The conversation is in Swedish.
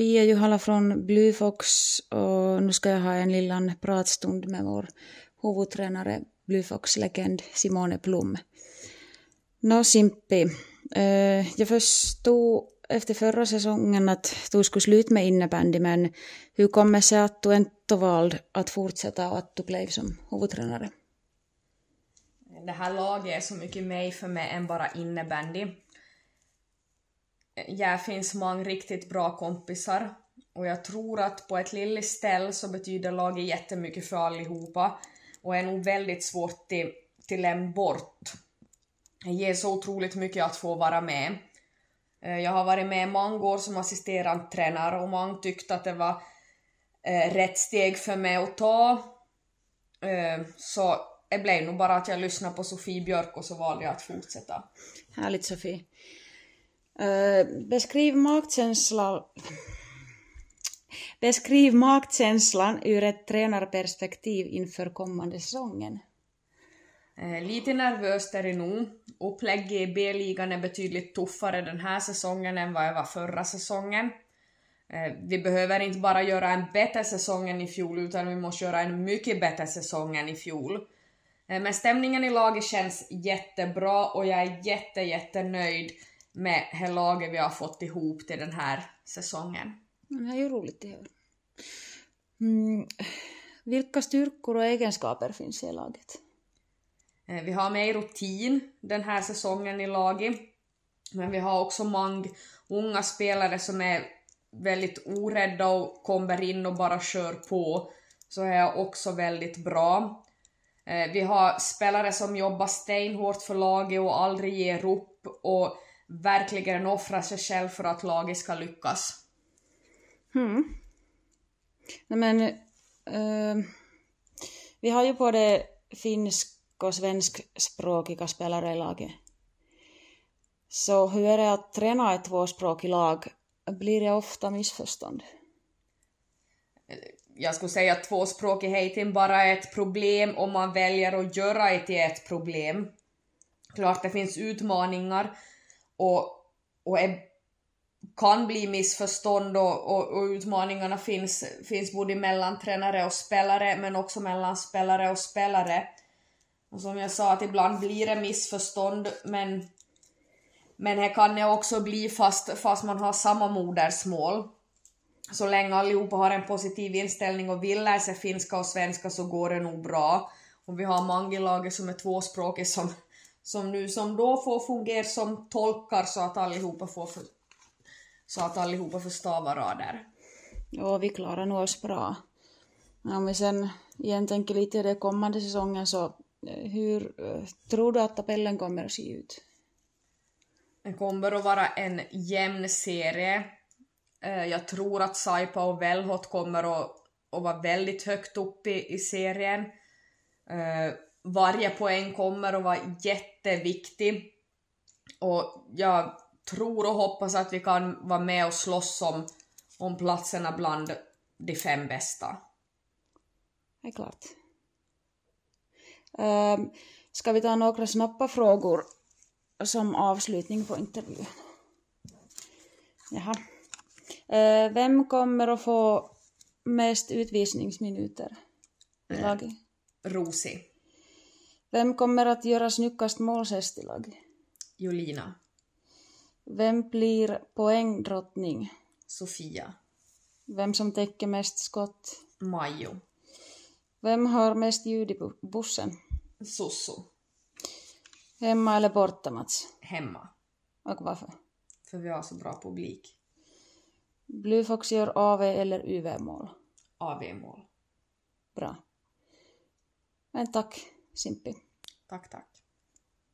Pia Juhala från Blyfox och nu ska jag ha en liten pratstund med vår huvudtränare, Blyfox-legend, Simone Blom. Nå Simpi, eh, jag förstod efter förra säsongen att du skulle sluta med innebandy men hur kommer det sig att du inte valde att fortsätta och att du blev som huvudtränare? Det här laget är så mycket mer för mig än bara innebandy. Jag finns många riktigt bra kompisar och jag tror att på ett litet ställe så betyder laget jättemycket för allihopa och är nog väldigt svårt till, till en bort. Det ger så otroligt mycket att få vara med. Eh, jag har varit med många år som assisterande tränare och många tyckte att det var eh, rätt steg för mig att ta. Eh, så det blev nog bara att jag lyssnade på Sofie Björk och så valde jag att fortsätta. Härligt Sofie. Uh, beskriv magkänslan Beskriv magkänslan ur ett tränarperspektiv inför kommande säsongen. Eh, lite nervöst är det nog. Upplägget i B-ligan är betydligt tuffare den här säsongen än vad det var förra säsongen. Eh, vi behöver inte bara göra en bättre säsong än i fjol utan vi måste göra en mycket bättre säsong än i fjol. Men stämningen i laget känns jättebra och jag är jätte, jättenöjd med det laget vi har fått ihop till den här säsongen. Det är ju roligt höra. Mm. Vilka styrkor och egenskaper finns i laget? Eh, vi har mer rutin den här säsongen i laget. Men vi har också många unga spelare som är väldigt orädda och kommer in och bara kör på. Så är också väldigt bra. Eh, vi har spelare som jobbar stenhårt för laget och aldrig ger upp och verkligen offrar sig själv för att laget ska lyckas. Hmm. Nej, men uh, vi har ju både finsk och svenskspråkiga spelare i laget. Så hur är det att träna ett tvåspråkigt lag? Blir det ofta missförstånd? Jag skulle säga att tvåspråkigheten bara är ett problem om man väljer att göra det till ett problem. Klart det finns utmaningar och, och är, kan bli missförstånd och, och, och, utmaningarna finns, finns både mellan tränare och spelare men också mellan spelare och spelare. Och som jag sa att ibland blir det missförstånd men men här kan det också bli fast, fast man har samma modersmål. Så länge allihopa har en positiv inställning och vill lära sig finska och svenska så går det nog bra. Och vi har många som är tvåspråkiga som, som nu som då får fungera som tolkar så att allihopa får för, så att allihopa förstår varandra. Ja, vi klarar nog oss bra. Men om vi sen igen tänker lite i den kommande säsongen så eh, hur eh, tror du att tabellen kommer att se ut? Det kommer att vara en jämn serie. Eh, jag tror att Saipa och Velhot kommer att, att vara väldigt högt upp i, i serien. Varje poäng kommer att vara jätteviktig. Och jag tror och hoppas att vi kan vara med och slåss om, om platserna bland de fem bästa. Det är klart. Um, ska vi ta några snabba frågor som avslutning på intervjun. Jaha. Eh, vem kommer att få mest utvisningsminuter eh, laget? Rosi. Vem kommer att göra snyggast målgest i laget? Jolina. Vem blir poängdrottning? Sofia. Vem som täcker mest skott? Majo. Vem har mest ljud i bussen? Sosso. Hemma eller borta Mats? Hemma. Och varför? För vi har så bra publik. Blue Fox gör AV eller UV-mål? AV-mål. Bra. Men tack Simppi. Tack, tack.